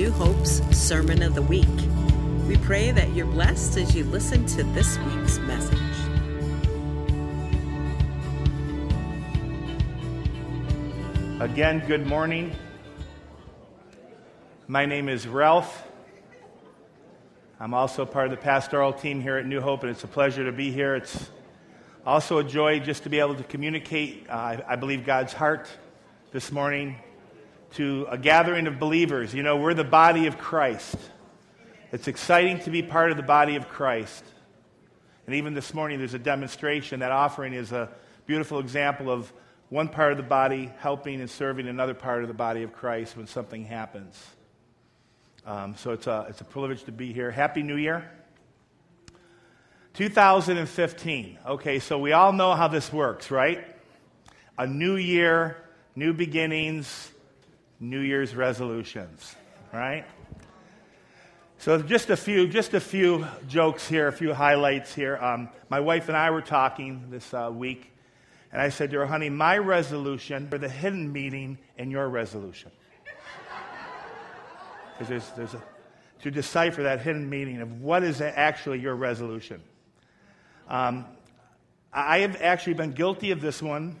New Hope's Sermon of the Week. We pray that you're blessed as you listen to this week's message. Again, good morning. My name is Ralph. I'm also part of the pastoral team here at New Hope, and it's a pleasure to be here. It's also a joy just to be able to communicate, uh, I believe, God's heart this morning to a gathering of believers. You know, we're the body of Christ. It's exciting to be part of the body of Christ. And even this morning, there's a demonstration. That offering is a beautiful example of one part of the body helping and serving another part of the body of Christ when something happens. Um, so it's a, it's a privilege to be here. Happy New Year. 2015. Okay, so we all know how this works, right? A new year, new beginnings, New Year's resolutions, right? So just a few, just a few jokes here, a few highlights here. Um, my wife and I were talking this uh, week, and I said to her, "Honey, my resolution for the hidden meeting and your resolution, because there's, there's a, to decipher that hidden meaning of what is actually your resolution." Um, I have actually been guilty of this one.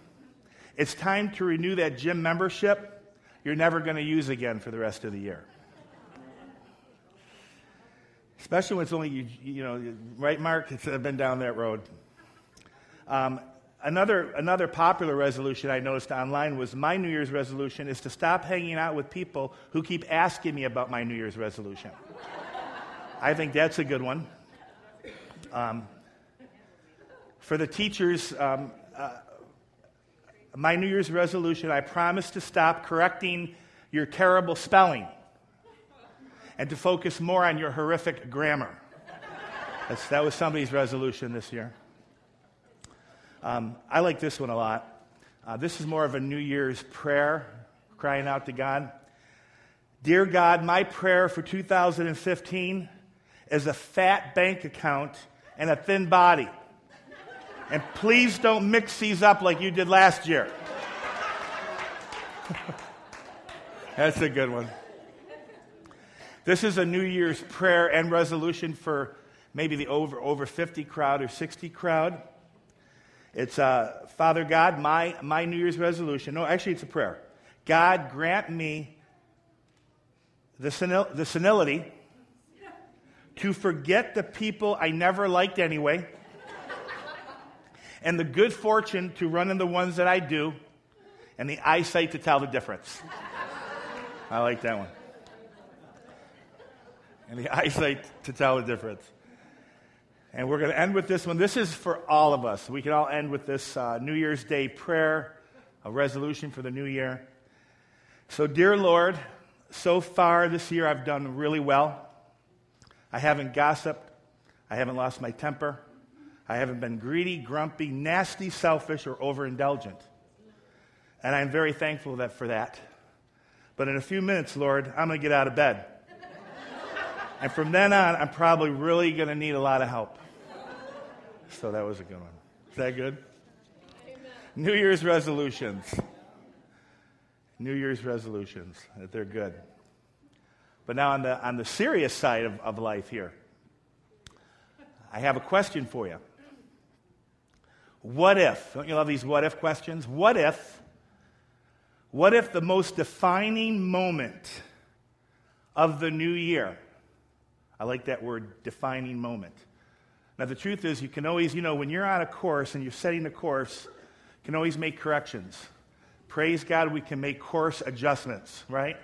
It's time to renew that gym membership you're never going to use again for the rest of the year. Especially when it's only, you, you know, right, Mark? It's, I've been down that road. Um, another, another popular resolution I noticed online was my New Year's resolution is to stop hanging out with people who keep asking me about my New Year's resolution. I think that's a good one. Um, for the teachers, um, uh, my New Year's resolution I promise to stop correcting your terrible spelling and to focus more on your horrific grammar. That's, that was somebody's resolution this year. Um, I like this one a lot. Uh, this is more of a New Year's prayer, crying out to God. Dear God, my prayer for 2015 is a fat bank account and a thin body. And please don't mix these up like you did last year. That's a good one. This is a New Year's prayer and resolution for maybe the over, over 50 crowd or 60 crowd. It's uh, Father God, my, my New Year's resolution. No, actually, it's a prayer. God, grant me the, senil- the senility to forget the people I never liked anyway and the good fortune to run in the ones that I do, and the eyesight to tell the difference. I like that one. And the eyesight to tell the difference. And we're going to end with this one. This is for all of us. We can all end with this uh, New Year's Day prayer, a resolution for the new year. So, dear Lord, so far this year I've done really well. I haven't gossiped. I haven't lost my temper. I haven't been greedy, grumpy, nasty, selfish, or overindulgent. And I'm very thankful that, for that. But in a few minutes, Lord, I'm going to get out of bed. and from then on, I'm probably really going to need a lot of help. So that was a good one. Is that good? Amen. New Year's resolutions. New Year's resolutions. They're good. But now on the, on the serious side of, of life here, I have a question for you. What if? Don't you love these what if questions? What if? What if the most defining moment of the new year? I like that word, defining moment. Now, the truth is, you can always, you know, when you're on a course and you're setting a course, you can always make corrections. Praise God, we can make course adjustments, right?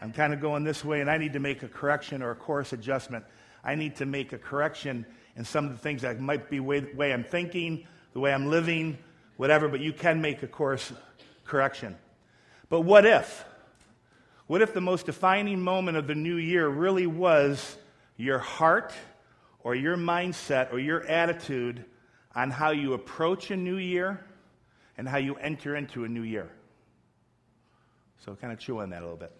I'm kind of going this way, and I need to make a correction or a course adjustment. I need to make a correction in some of the things that might be way, way I'm thinking the way I'm living, whatever, but you can make a course correction. But what if? What if the most defining moment of the new year really was your heart or your mindset or your attitude on how you approach a new year and how you enter into a new year? So, kind of chew on that a little bit.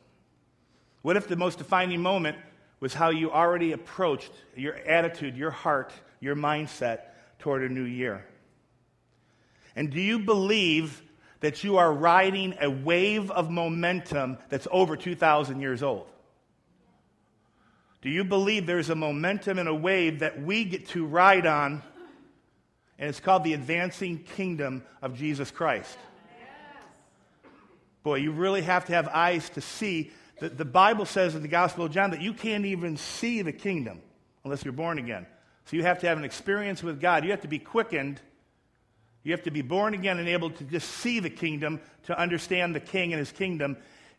What if the most defining moment was how you already approached your attitude, your heart, your mindset toward a new year? And do you believe that you are riding a wave of momentum that's over 2,000 years old? Do you believe there's a momentum and a wave that we get to ride on? And it's called the advancing kingdom of Jesus Christ. Boy, you really have to have eyes to see. The, the Bible says in the Gospel of John that you can't even see the kingdom unless you're born again. So you have to have an experience with God. You have to be quickened. You have to be born again and able to just see the kingdom, to understand the king and his kingdom.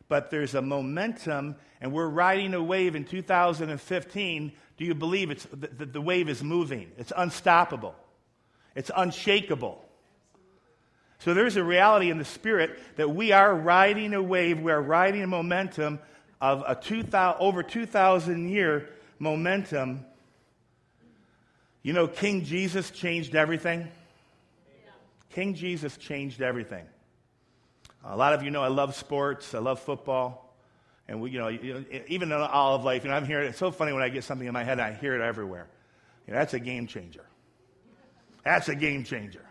But there's a momentum, and we're riding a wave in 2015. Do you believe it's, the, the wave is moving? It's unstoppable, it's unshakable. So there's a reality in the spirit that we are riding a wave, we are riding a momentum of a 2000, over 2,000 year momentum. You know, King Jesus changed everything. King Jesus changed everything. A lot of you know I love sports, I love football. And we, you know, even in all of life, you know, I'm hearing it. it's so funny when I get something in my head, I hear it everywhere. You know, that's a game changer. That's a game changer.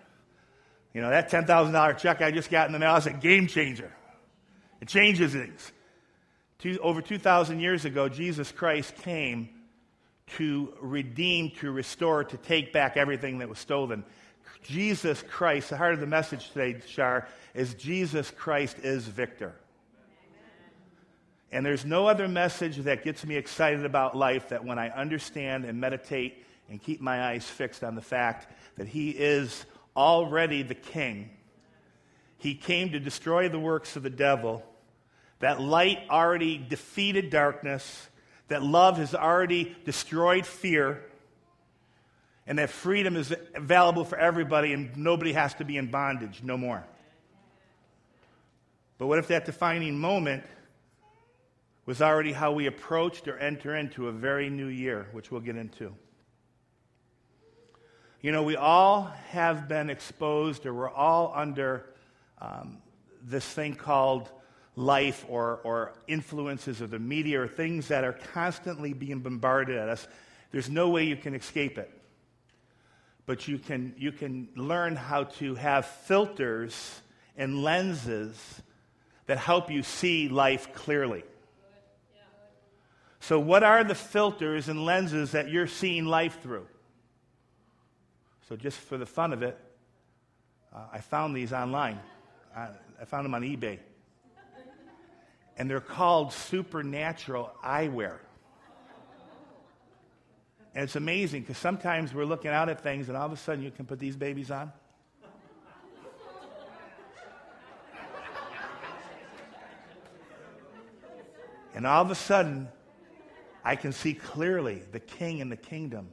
You know, that $10,000 check I just got in the mail is a game changer. It changes things. Two, over 2,000 years ago, Jesus Christ came to redeem, to restore, to take back everything that was stolen. Jesus Christ, the heart of the message today, Shar, is Jesus Christ is victor. And there's no other message that gets me excited about life that when I understand and meditate and keep my eyes fixed on the fact that He is already the king. He came to destroy the works of the devil. That light already defeated darkness. That love has already destroyed fear. And that freedom is available for everybody and nobody has to be in bondage no more. But what if that defining moment was already how we approached or enter into a very new year, which we'll get into? You know, we all have been exposed or we're all under um, this thing called life or, or influences of the media or things that are constantly being bombarded at us. There's no way you can escape it. But you can, you can learn how to have filters and lenses that help you see life clearly. So, what are the filters and lenses that you're seeing life through? So, just for the fun of it, uh, I found these online. I, I found them on eBay. And they're called supernatural eyewear. And it's amazing because sometimes we're looking out at things and all of a sudden you can put these babies on. And all of a sudden, I can see clearly the king and the kingdom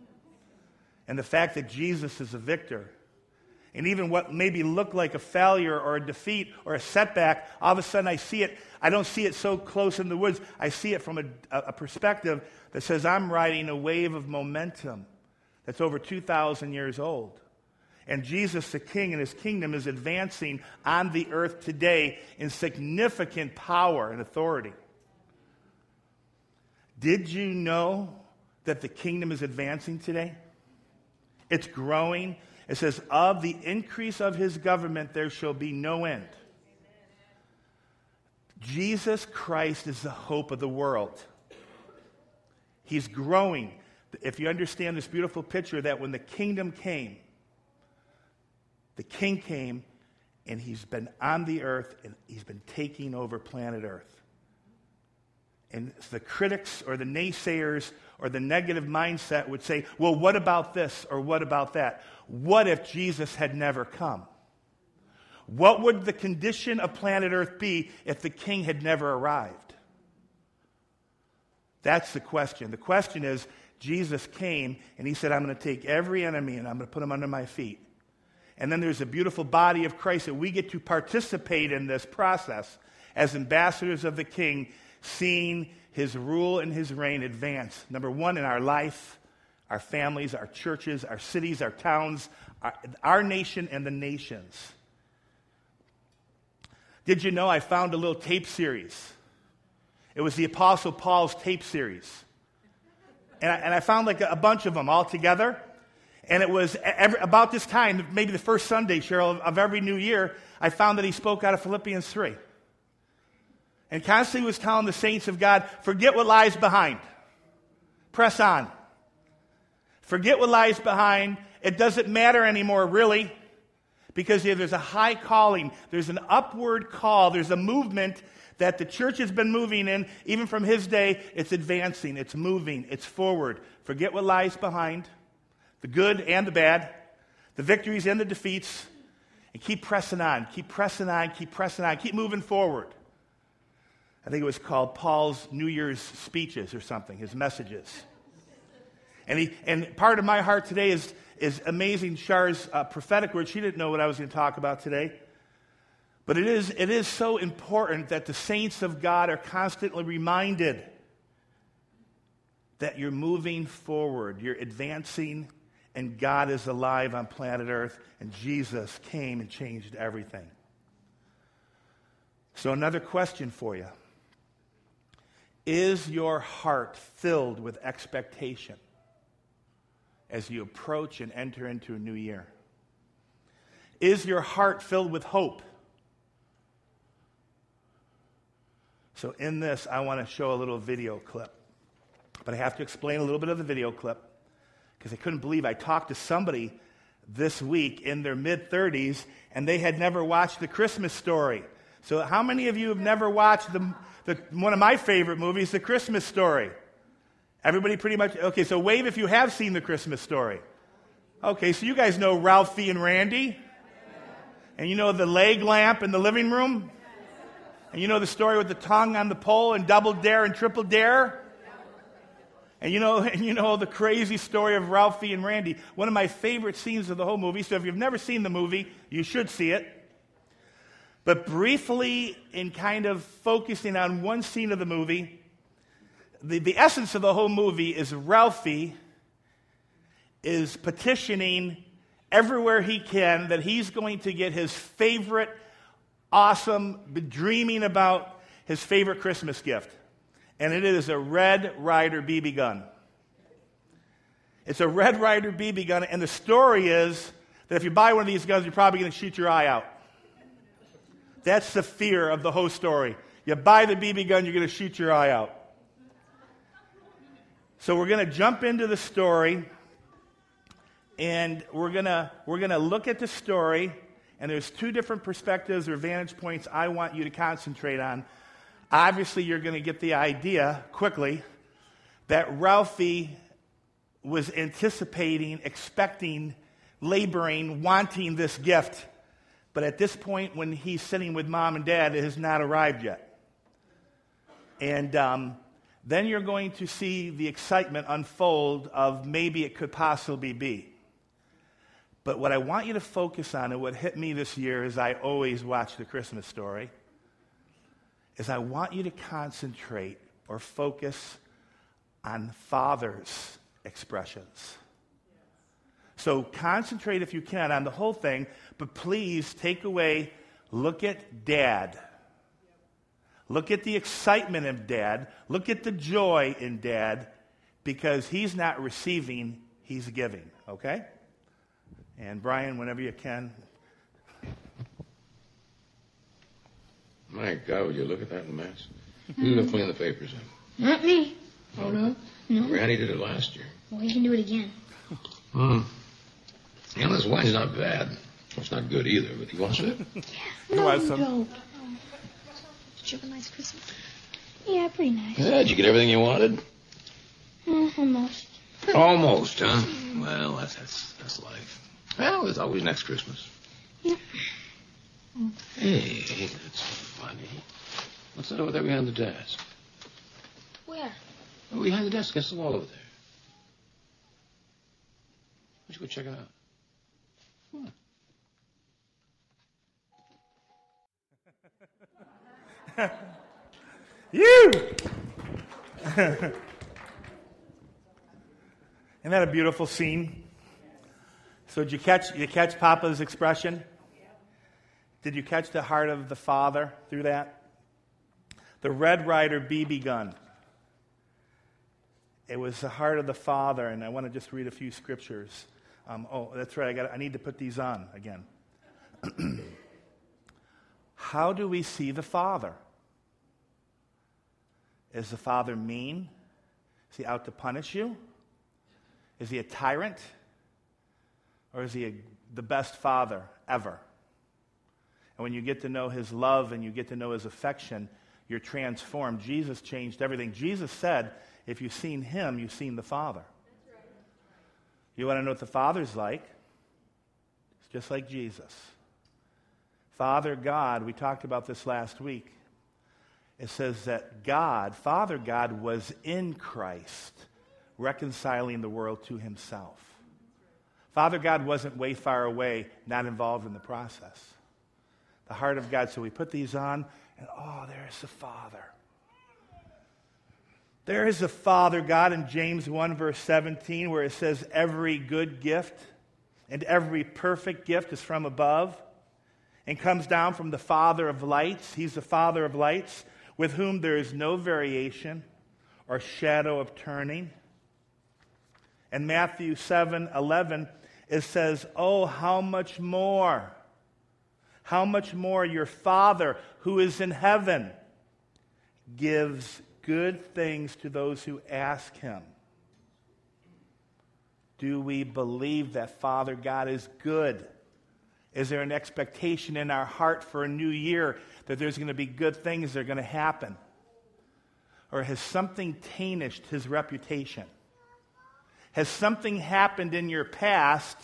and the fact that Jesus is a victor. And even what maybe looked like a failure or a defeat or a setback, all of a sudden I see it. I don't see it so close in the woods. I see it from a, a perspective that says I'm riding a wave of momentum that's over 2,000 years old. And Jesus, the King, and his kingdom is advancing on the earth today in significant power and authority. Did you know that the kingdom is advancing today? It's growing. It says, Of the increase of his government there shall be no end. Jesus Christ is the hope of the world. He's growing. If you understand this beautiful picture, that when the kingdom came, the king came and he's been on the earth and he's been taking over planet earth. And the critics or the naysayers or the negative mindset would say, well, what about this or what about that? What if Jesus had never come? What would the condition of planet Earth be if the king had never arrived? That's the question. The question is Jesus came and he said, I'm going to take every enemy and I'm going to put them under my feet. And then there's a beautiful body of Christ that we get to participate in this process as ambassadors of the king seeing his rule and his reign advance. Number one, in our life, our families, our churches, our cities, our towns, our, our nation, and the nations. Did you know I found a little tape series? It was the Apostle Paul's tape series. And I, and I found like a, a, bunch of them all together. And it was every, about this time, maybe the first Sunday, Cheryl, of, of every new year, I found that he spoke out of Philippians 3 and constantly was telling the saints of God, forget what lies behind. Press on. Forget what lies behind. It doesn't matter anymore, really, because there's a high calling, there's an upward call, there's a movement that the church has been moving in, even from his day. It's advancing, it's moving, it's forward. Forget what lies behind, the good and the bad, the victories and the defeats, and keep pressing on, keep pressing on, keep pressing on, keep moving forward. I think it was called Paul's New Year's speeches or something, his messages. And, he, and part of my heart today is, is amazing Char's uh, prophetic word. She didn't know what I was going to talk about today. But it is, it is so important that the saints of God are constantly reminded that you're moving forward, you're advancing, and God is alive on planet Earth, and Jesus came and changed everything. So, another question for you Is your heart filled with expectation as you approach and enter into a new year? Is your heart filled with hope? So, in this, I want to show a little video clip. But I have to explain a little bit of the video clip because I couldn't believe I talked to somebody this week in their mid 30s and they had never watched The Christmas Story. So, how many of you have never watched the, the, one of my favorite movies, The Christmas Story? Everybody pretty much, okay, so wave if you have seen The Christmas Story. Okay, so you guys know Ralphie and Randy? And you know the leg lamp in the living room? And you know the story with the tongue on the pole and double dare and triple dare? And you know, and you know the crazy story of Ralphie and Randy. One of my favorite scenes of the whole movie. So if you've never seen the movie, you should see it. But briefly, in kind of focusing on one scene of the movie, the, the essence of the whole movie is Ralphie is petitioning everywhere he can that he's going to get his favorite awesome, dreaming about his favorite Christmas gift. And it is a Red Ryder BB gun. It's a Red Ryder BB gun, and the story is that if you buy one of these guns, you're probably going to shoot your eye out. That's the fear of the whole story. You buy the BB gun, you're going to shoot your eye out. So we're going to jump into the story, and we're going to, we're going to look at the story and there's two different perspectives or vantage points I want you to concentrate on. Obviously, you're going to get the idea quickly that Ralphie was anticipating, expecting, laboring, wanting this gift. But at this point, when he's sitting with mom and dad, it has not arrived yet. And um, then you're going to see the excitement unfold of maybe it could possibly be. But what I want you to focus on, and what hit me this year as I always watch the Christmas story, is I want you to concentrate or focus on Father's expressions. So concentrate if you can on the whole thing, but please take away, look at Dad. Look at the excitement of Dad. Look at the joy in Dad because he's not receiving, he's giving, okay? And Brian, whenever you can. My God, would you look at that mess? Who's going to clean the papers up? Not me. Oh, no? No. Randy did it last year. Well, he can do it again. Hmm. You know, this wine's not bad. It's not good either, but he wants it. No, want you some? don't. Did you have a nice Christmas? Yeah, pretty nice. Yeah, did you get everything you wanted? Uh, almost. Almost, huh? Well, that's, that's, that's life. Well, there's always next Christmas. Yeah. Hey, that's funny. What's that over there behind the desk? Where? Oh, behind the desk, against the wall over there. Why don't you go check it out? Come on. You! Isn't that a beautiful scene? So did you catch, you catch Papa's expression? Did you catch the heart of the Father through that? The Red Ryder BB gun. It was the heart of the Father, and I want to just read a few scriptures. Um, oh, that's right. I, got, I need to put these on again. How do we see the Father? Is the Father mean? Is he out to punish you? Is he a tyrant? Or is he a, the best father ever? And when you get to know his love and you get to know his affection, you're transformed. Jesus changed everything. Jesus said, if you've seen him, you've seen the Father. You want to know what the Father's like? It's just like Jesus. Father God, we talked about this last week. It says that God, Father God, was in Christ, reconciling the world to himself. Father God wasn't way far away, not involved in the process. The heart of God. So we put these on, and oh, there's the Father. There is the Father God in James 1, verse 17, where it says, Every good gift and every perfect gift is from above and comes down from the Father of lights. He's the Father of lights, with whom there is no variation or shadow of turning. And Matthew 7 11, it says, Oh, how much more? How much more your Father who is in heaven gives good things to those who ask him. Do we believe that Father God is good? Is there an expectation in our heart for a new year that there's going to be good things that are going to happen? Or has something tarnished his reputation? Has something happened in your past,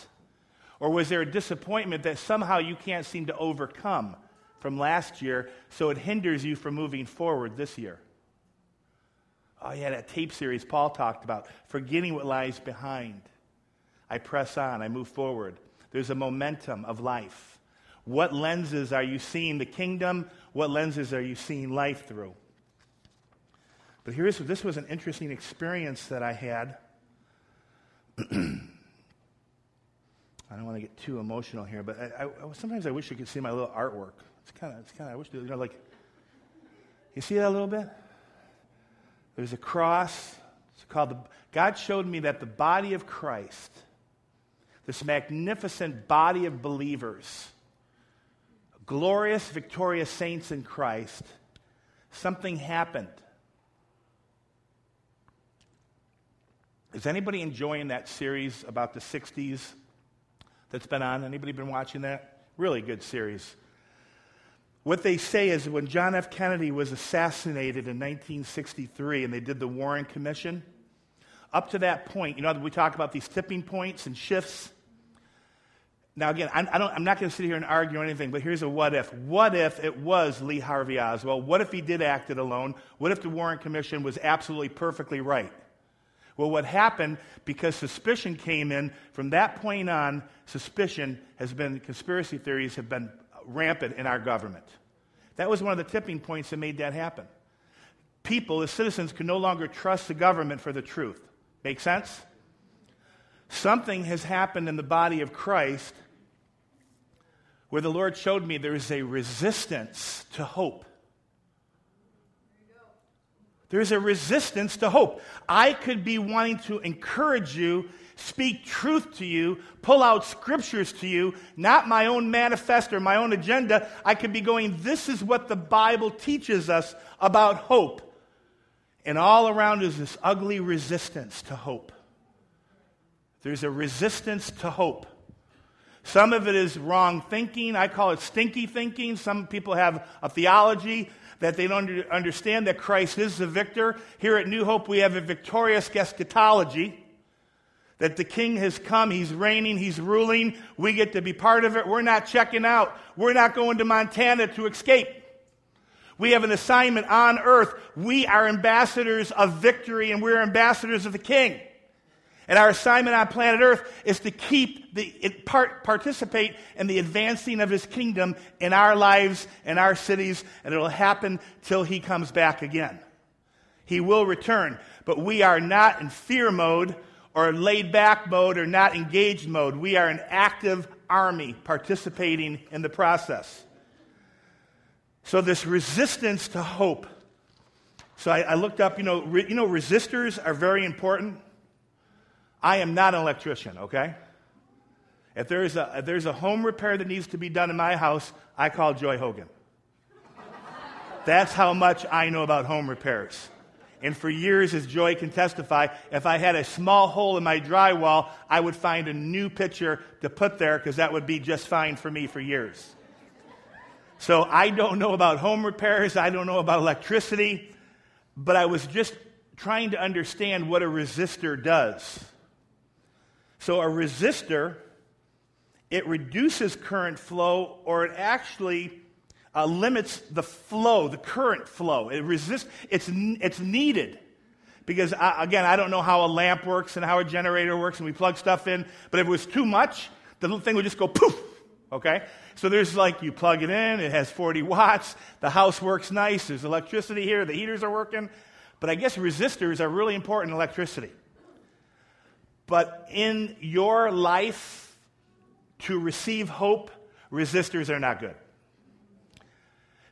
or was there a disappointment that somehow you can't seem to overcome from last year so it hinders you from moving forward this year? Oh, yeah, that tape series Paul talked about, forgetting what lies behind. I press on, I move forward. There's a momentum of life. What lenses are you seeing the kingdom? What lenses are you seeing life through? But here's this was an interesting experience that I had. I don't want to get too emotional here, but I, I, sometimes I wish you could see my little artwork. It's kind of, it's kind of, I wish, you know, like, you see that a little bit? There's a cross. It's called the, God showed me that the body of Christ, this magnificent body of believers, glorious, victorious saints in Christ, something happened. Is anybody enjoying that series about the 60s that's been on? Anybody been watching that? Really good series. What they say is when John F. Kennedy was assassinated in 1963 and they did the Warren Commission, up to that point, you know, we talk about these tipping points and shifts. Now, again, I'm, I am not going to sit here and argue or anything, but here's a what if. What if it was Lee Harvey Oswald? What if he did act it alone? What if the Warren Commission was absolutely perfectly right? Well, what happened, because suspicion came in, from that point on, suspicion has been, conspiracy theories have been rampant in our government. That was one of the tipping points that made that happen. People, as citizens, could no longer trust the government for the truth. Make sense? Something has happened in the body of Christ where the Lord showed me there is a resistance to hope. There's a resistance to hope. I could be wanting to encourage you speak truth to you, pull out scriptures to you, not my own manifest or my own agenda. I could be going, this is what the Bible teaches us about hope. And all around is this ugly resistance to hope. There's a resistance to hope. Some of it is wrong thinking. I call it stinky thinking. Some people have a theology that they don't understand that Christ is the victor. Here at New Hope, we have a victorious eschatology that the king has come, he's reigning, he's ruling. We get to be part of it. We're not checking out. We're not going to Montana to escape. We have an assignment on earth. We are ambassadors of victory and we're ambassadors of the king. And our assignment on planet earth is to keep the, part, participate in the advancing of his kingdom in our lives, in our cities, and it'll happen till he comes back again. He will return, but we are not in fear mode or laid back mode or not engaged mode. We are an active army participating in the process. So, this resistance to hope. So, I, I looked up, you know, re, you know, resistors are very important. I am not an electrician, okay? If there's, a, if there's a home repair that needs to be done in my house, I call Joy Hogan. That's how much I know about home repairs. And for years, as Joy can testify, if I had a small hole in my drywall, I would find a new picture to put there because that would be just fine for me for years. So I don't know about home repairs, I don't know about electricity, but I was just trying to understand what a resistor does. So a resistor, it reduces current flow or it actually uh, limits the flow, the current flow. It resists, it's, it's needed. Because, I, uh, again, I don't know how a lamp works and how a generator works, and we plug stuff in, but if it was too much, the little thing would just go poof, okay? So there's like, you plug it in, it has 40 watts, the house works nice, there's electricity here, the heaters are working, but I guess resistors are really important in electricity. But in your life, to receive hope, resistors are not good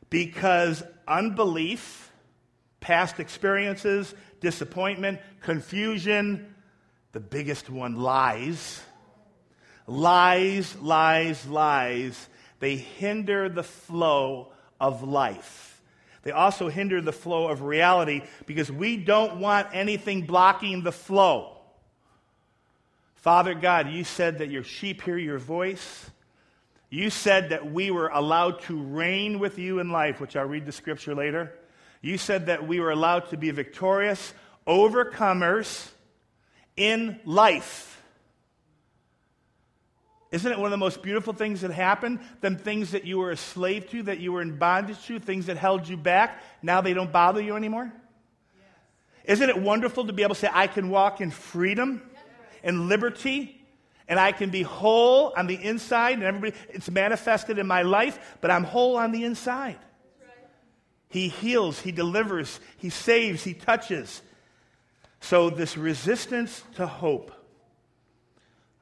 because unbelief, past experiences, disappointment, confusion, the biggest one, lies, lies, lies, lies, they hinder the flow of life. They also hinder the flow of reality because we don't want anything blocking the flow. Father God, you said that your sheep hear your voice you said that we were allowed to reign with you in life, which I'll read the scripture later. You said that we were allowed to be victorious overcomers in life. Isn't it one of the most beautiful things that happened? Them things that you were a slave to, that you were in bondage to, things that held you back, now they don't bother you anymore? Yes. Isn't it wonderful to be able to say, I can walk in freedom and liberty? and I can be whole on the inside, and everybody, it's manifested in my life, but I'm whole on the inside. He heals, He delivers, He saves, He touches. So, this resistance to hope,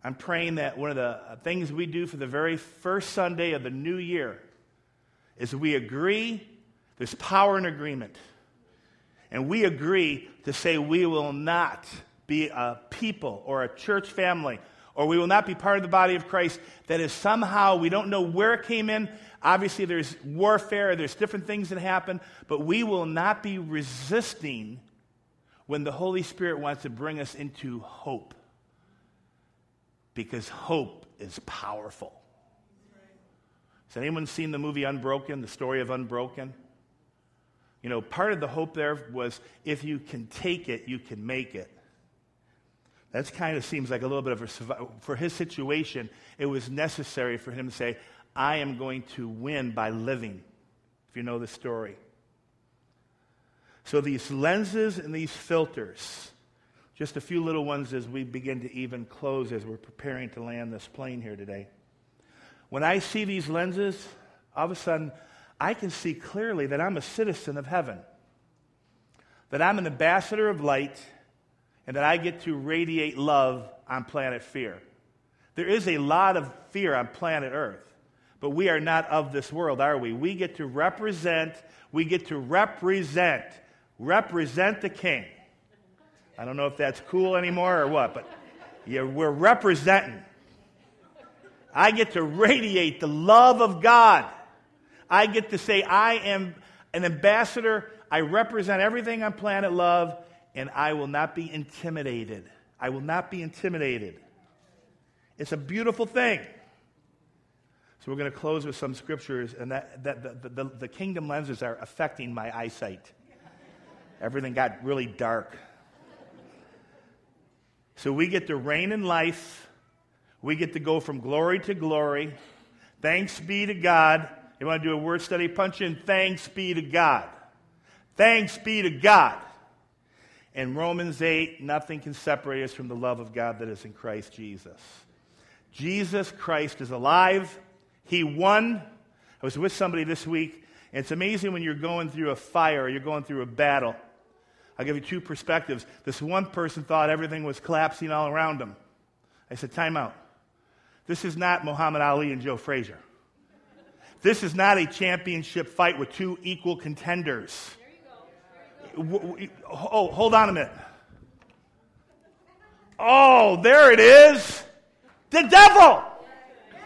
I'm praying that one of the uh, things we do for the very first Sunday of the new year is we agree, there's power in agreement. And we agree to say we will not be a people or a church family or we will not be part of the body of Christ that is somehow, we don't know where it came in. Obviously, there's warfare, there's different things that happen, but we will not be resisting when the Holy Spirit wants to bring us into hope. Because hope is powerful. Has anyone seen the movie Unbroken, the story of Unbroken? You know, part of the hope there was if you can take it, you can make it. That kind of seems like a little bit of a for his situation. It was necessary for him to say, "I am going to win by living." If you know the story. So these lenses and these filters, just a few little ones as we begin to even close as we're preparing to land this plane here today. When I see these lenses, all of a sudden I can see clearly that I'm a citizen of heaven. That I'm an ambassador of light and that I get to radiate love on planet fear. There is a lot of fear on planet Earth, but we are not of this world, are we? We get to represent, we get to represent, represent the king. I don't know if that's cool anymore or what, but yeah, we're representing. I get to radiate the love of God. I get to say, I am an ambassador. I represent everything on planet love, and I will not be intimidated. I will not be intimidated. It's a beautiful thing. So we're going to close with some scriptures, and that, that the, the, the kingdom lenses are affecting my eyesight. Everything got really dark. So we get to reign in life. We get to go from glory to glory. Thanks be to God. You want to do a word study? Punch in thanks be to God. Thanks be to God. In Romans 8, nothing can separate us from the love of God that is in Christ Jesus. Jesus Christ is alive. He won. I was with somebody this week, and it's amazing when you're going through a fire you're going through a battle. I'll give you two perspectives. This one person thought everything was collapsing all around him. I said, Time out. This is not Muhammad Ali and Joe Frazier. This is not a championship fight with two equal contenders oh, hold on a minute. Oh, there it is. The devil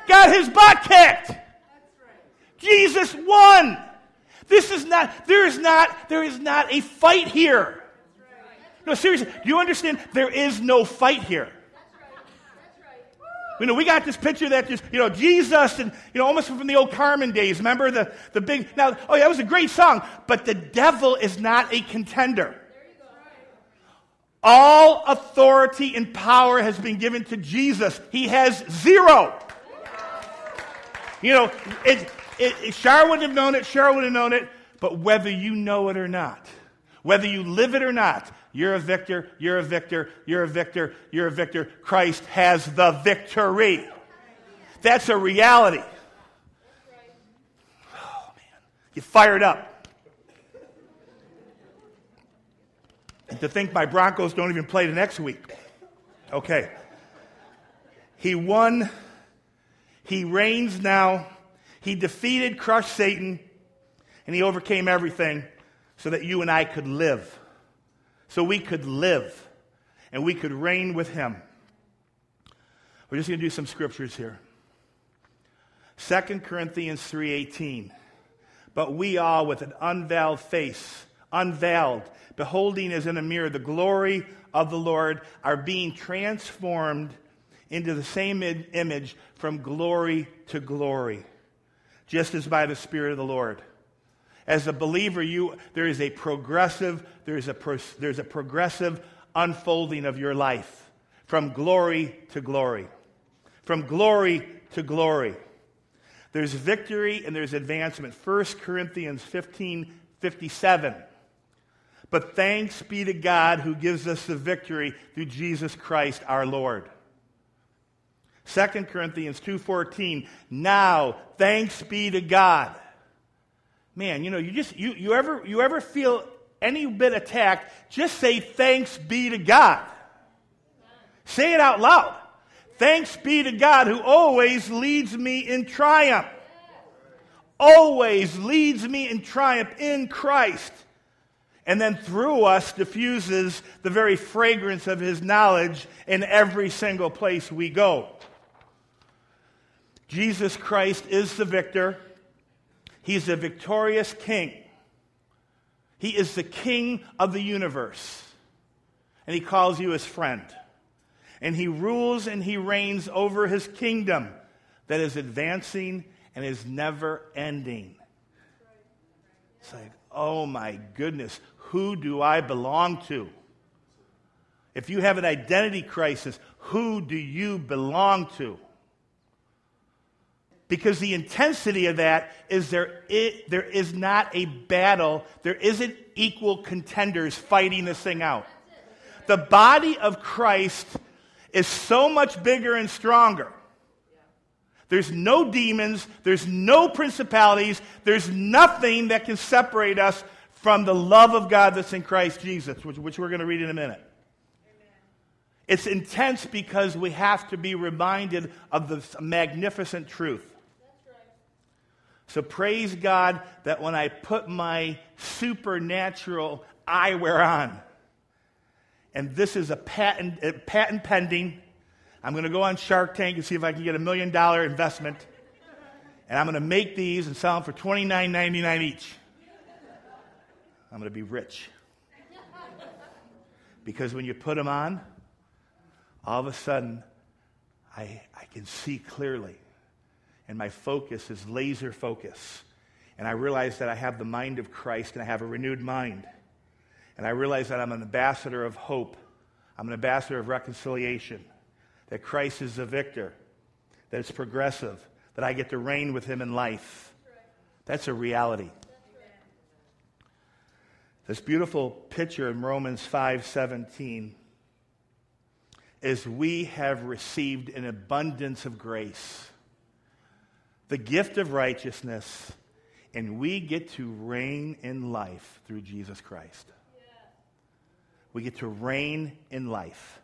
got his butt kicked. Jesus won. This is not, there is not, there is not a fight here. No, seriously, do you understand? There is no fight here. You know, we got this picture that just, you know, Jesus and, you know, almost from the old Carmen days. Remember the, the big, now, oh, yeah, that was a great song, but the devil is not a contender. All authority and power has been given to Jesus. He has zero. You know, it, it, it, wouldn't have known it, Cheryl would have known it, but whether you know it or not, whether you live it or not, you're a victor, you're a victor, you're a victor, you're a victor. Christ has the victory. That's a reality. Oh, man. You fired up. And to think my Broncos don't even play the next week. Okay. He won. He reigns now. He defeated, crushed Satan, and he overcame everything so that you and I could live so we could live and we could reign with him. We're just going to do some scriptures here. 2 Corinthians 3:18. But we all with an unveiled face, unveiled, beholding as in a mirror the glory of the Lord, are being transformed into the same image from glory to glory, just as by the Spirit of the Lord. As a believer, you, there is a progressive, there is a, there's a progressive unfolding of your life from glory to glory. From glory to glory. There's victory and there's advancement. 1 Corinthians 15 57. But thanks be to God who gives us the victory through Jesus Christ our Lord. 2 Corinthians 2:14 Now thanks be to God man, you know, you just you, you ever you ever feel any bit attacked, just say thanks be to God. Say it out loud. Thanks be to God who always leads me in triumph. Always leads me in triumph in Christ. And then through us diffuses the very fragrance of his knowledge in every single place we go. Jesus Christ is the victor. He's a victorious king. He is the king of the universe. And he calls you his friend. And he rules and he reigns over his kingdom that is advancing and is never ending. It's like, oh my goodness, who do I belong to? If you have an identity crisis, who do you belong to? Because the intensity of that is there, it, there is not a battle, there isn't equal contenders fighting this thing out. The body of Christ is so much bigger and stronger. There's no demons, there's no principalities, there's nothing that can separate us from the love of God that's in Christ Jesus, which, which we're going to read in a minute. It's intense because we have to be reminded of the magnificent truth. So praise God that when I put my supernatural eyewear on, and this is a patent, a patent pending, I'm going to go on Shark Tank and see if I can get a million dollar investment. And I'm going to make these and sell them for $29.99 each. I'm going to be rich. Because when you put them on, all of a sudden, I, I can see clearly and my focus is laser focus. And I realize that I have the mind of Christ and I have a renewed mind. And I realize that I'm an ambassador of hope. I'm an ambassador of reconciliation. That Christ is the victor. That it's progressive. That I get to reign with him in life. That's a reality. This beautiful picture in Romans 5:17 is we have received an abundance of grace the gift of righteousness, and we get to reign in life through Jesus Christ. We get to reign in life.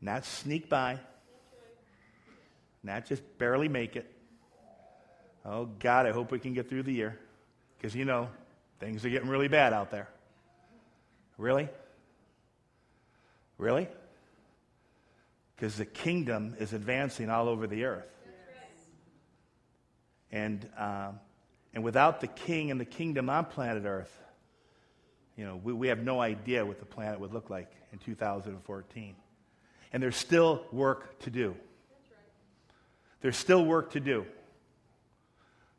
Not sneak by, not just barely make it. Oh, God, I hope we can get through the year. Because, you know, things are getting really bad out there. Really? Really? Because the kingdom is advancing all over the earth. And, um, and without the king and the kingdom on planet earth, You know, we, we have no idea what the planet would look like in 2014. And there's still work to do. There's still work to do.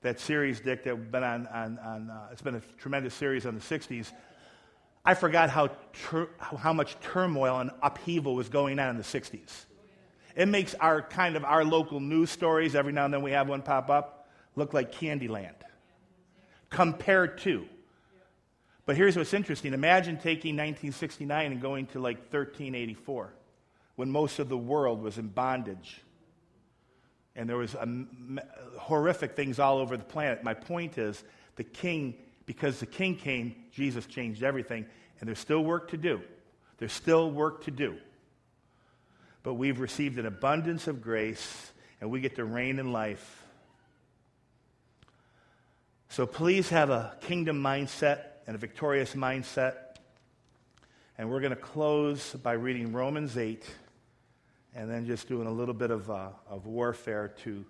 That series, Dick, that been on, on, on uh, it's been a tremendous series on the 60s. I forgot how, how much turmoil and upheaval was going on in the 60s. It makes our kind of our local news stories, every now and then we have one pop up, look like Candyland compared to. But here's what's interesting. Imagine taking 1969 and going to like 1384 when most of the world was in bondage. And there was horrific things all over the planet. My point is, the king, because the king came, Jesus changed everything. And there's still work to do. There's still work to do. But we've received an abundance of grace, and we get to reign in life. So please have a kingdom mindset and a victorious mindset. And we're going to close by reading Romans 8 and then just doing a little bit of, uh, of warfare to,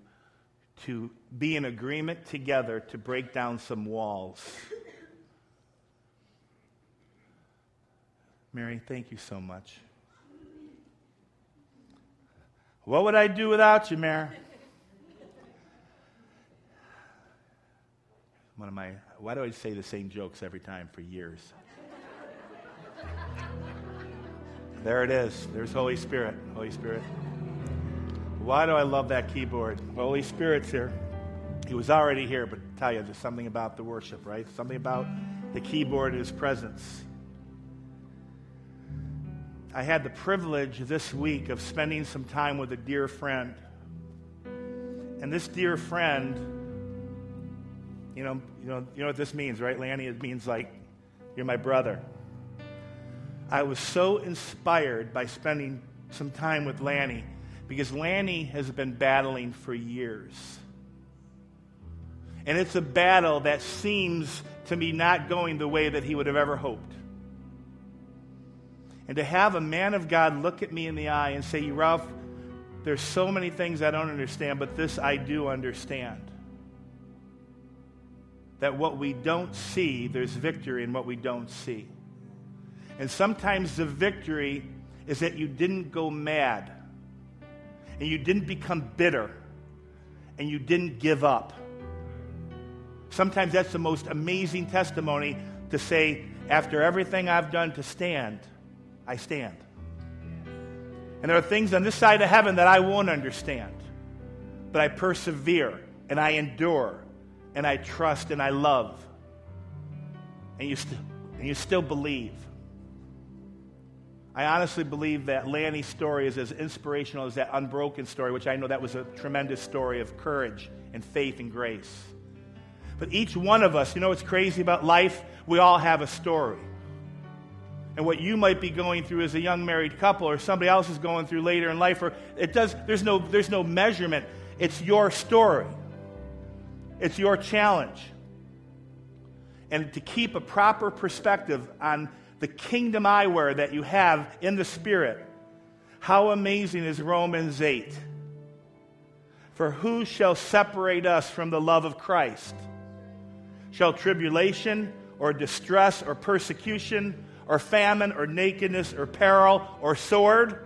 to be in agreement together to break down some walls. Mary, thank you so much. What would I do without you, Mayor? One of my, why do I say the same jokes every time for years? There it is. There's Holy Spirit. Holy Spirit. Why do I love that keyboard? Holy Spirit's here. He was already here, but I tell you, there's something about the worship, right? Something about the keyboard and his presence. I had the privilege this week of spending some time with a dear friend. And this dear friend, you know, you know, you know what this means, right, Lanny? It means like, you're my brother. I was so inspired by spending some time with Lanny because Lanny has been battling for years. And it's a battle that seems to me not going the way that he would have ever hoped. And to have a man of God look at me in the eye and say, Ralph, there's so many things I don't understand, but this I do understand. That what we don't see, there's victory in what we don't see. And sometimes the victory is that you didn't go mad, and you didn't become bitter, and you didn't give up. Sometimes that's the most amazing testimony to say, after everything I've done to stand, I stand. And there are things on this side of heaven that I won't understand. But I persevere and I endure and I trust and I love. And you, st- and you still believe. I honestly believe that Lanny's story is as inspirational as that unbroken story, which I know that was a tremendous story of courage and faith and grace. But each one of us, you know what's crazy about life? We all have a story and what you might be going through as a young married couple or somebody else is going through later in life or it does there's no there's no measurement. It's your story. It's your challenge. And to keep a proper perspective on the kingdom eyewear that you have in the spirit how amazing is romans 8 for who shall separate us from the love of christ? Shall tribulation or distress or persecution or famine or nakedness or peril or sword?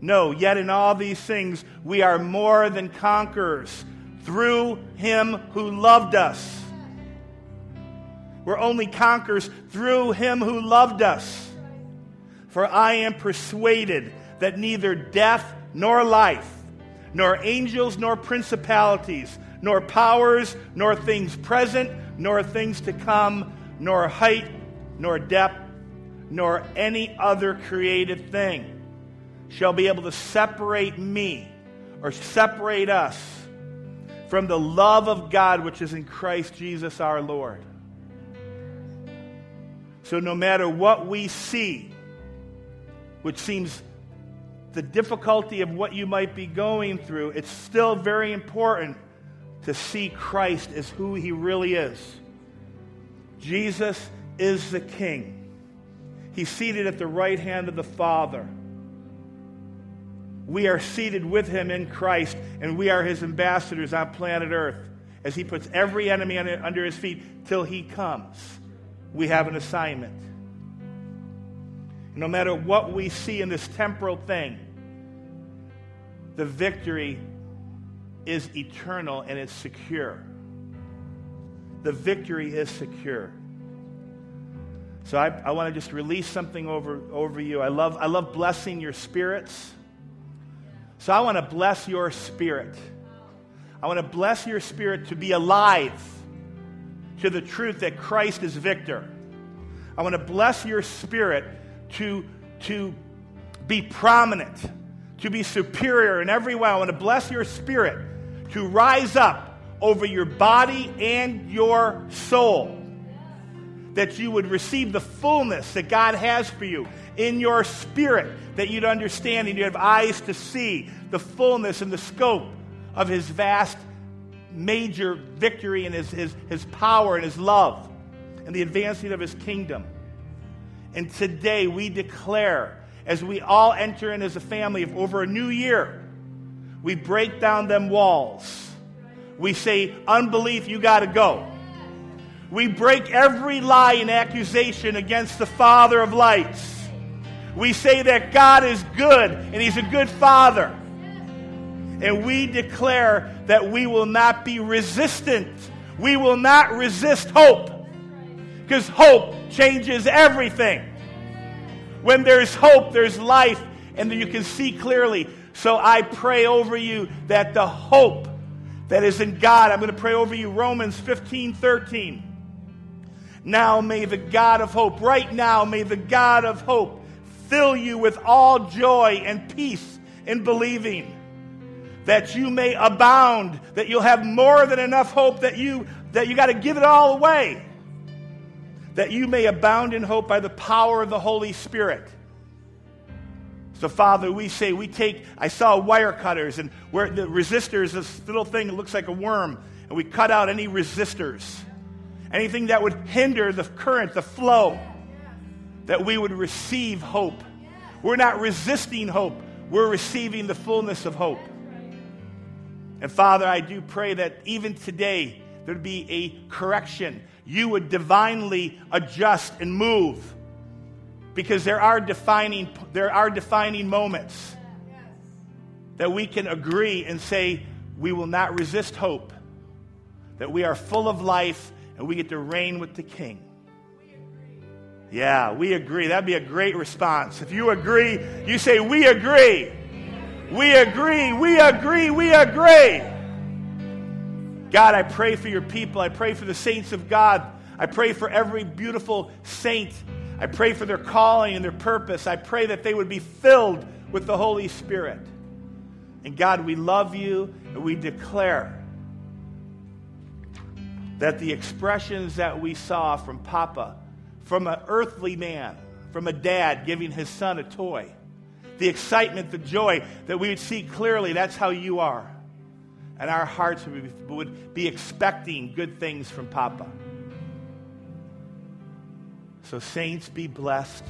No, yet in all these things we are more than conquerors through him who loved us. We're only conquerors through him who loved us. For I am persuaded that neither death nor life, nor angels nor principalities, nor powers, nor things present, nor things to come, nor height, nor depth, nor any other created thing shall be able to separate me or separate us from the love of God which is in Christ Jesus our Lord. So, no matter what we see, which seems the difficulty of what you might be going through, it's still very important to see Christ as who he really is. Jesus is the King. He's seated at the right hand of the Father. We are seated with him in Christ, and we are his ambassadors on planet Earth as he puts every enemy under his feet till he comes. we have an assignment. No matter what we see in this temporal thing, the victory is eternal and it's secure. The victory is secure. So I, I want to just release something over, over you. I love, I love blessing your spirits. So I want to bless your spirit. I want to bless your spirit to be alive to the truth that Christ is victor. I want to bless your spirit to, to be prominent, to be superior in every way. I want to bless your spirit to rise up over your body and your soul. That you would receive the fullness that God has for you in your spirit, that you'd understand and you have eyes to see the fullness and the scope of His vast, major victory and His, his, his power and His love and the advancing of His kingdom. And today we declare, as we all enter in as a family of over a new year, we break down them walls. We say, unbelief, you got to go. We break every lie and accusation against the Father of lights. We say that God is good and He's a good Father. And we declare that we will not be resistant. We will not resist hope. Because hope changes everything. When there's hope, there's life, and you can see clearly. So I pray over you that the hope that is in God, I'm going to pray over you Romans 15 13. Now may the God of hope, right now, may the God of hope fill you with all joy and peace in believing that you may abound, that you'll have more than enough hope that you that you got to give it all away. That you may abound in hope by the power of the Holy Spirit. So, Father, we say, we take, I saw wire cutters, and where the resistors, this little thing looks like a worm, and we cut out any resistors, anything that would hinder the current, the flow, that we would receive hope. We're not resisting hope, we're receiving the fullness of hope. And Father, I do pray that even today there'd be a correction. You would divinely adjust and move because there are defining, there are defining moments that we can agree and say, we will not resist hope, that we are full of life and we get to reign with the King. Yeah, we agree. That'd be a great response. If you agree, you say, We agree. We agree. We agree. We agree. God, I pray for your people. I pray for the saints of God. I pray for every beautiful saint. I pray for their calling and their purpose. I pray that they would be filled with the Holy Spirit. And God, we love you and we declare that the expressions that we saw from Papa, from an earthly man, from a dad giving his son a toy, the excitement, the joy, that we would see clearly that's how you are. And our hearts would be expecting good things from Papa. So, saints, be blessed.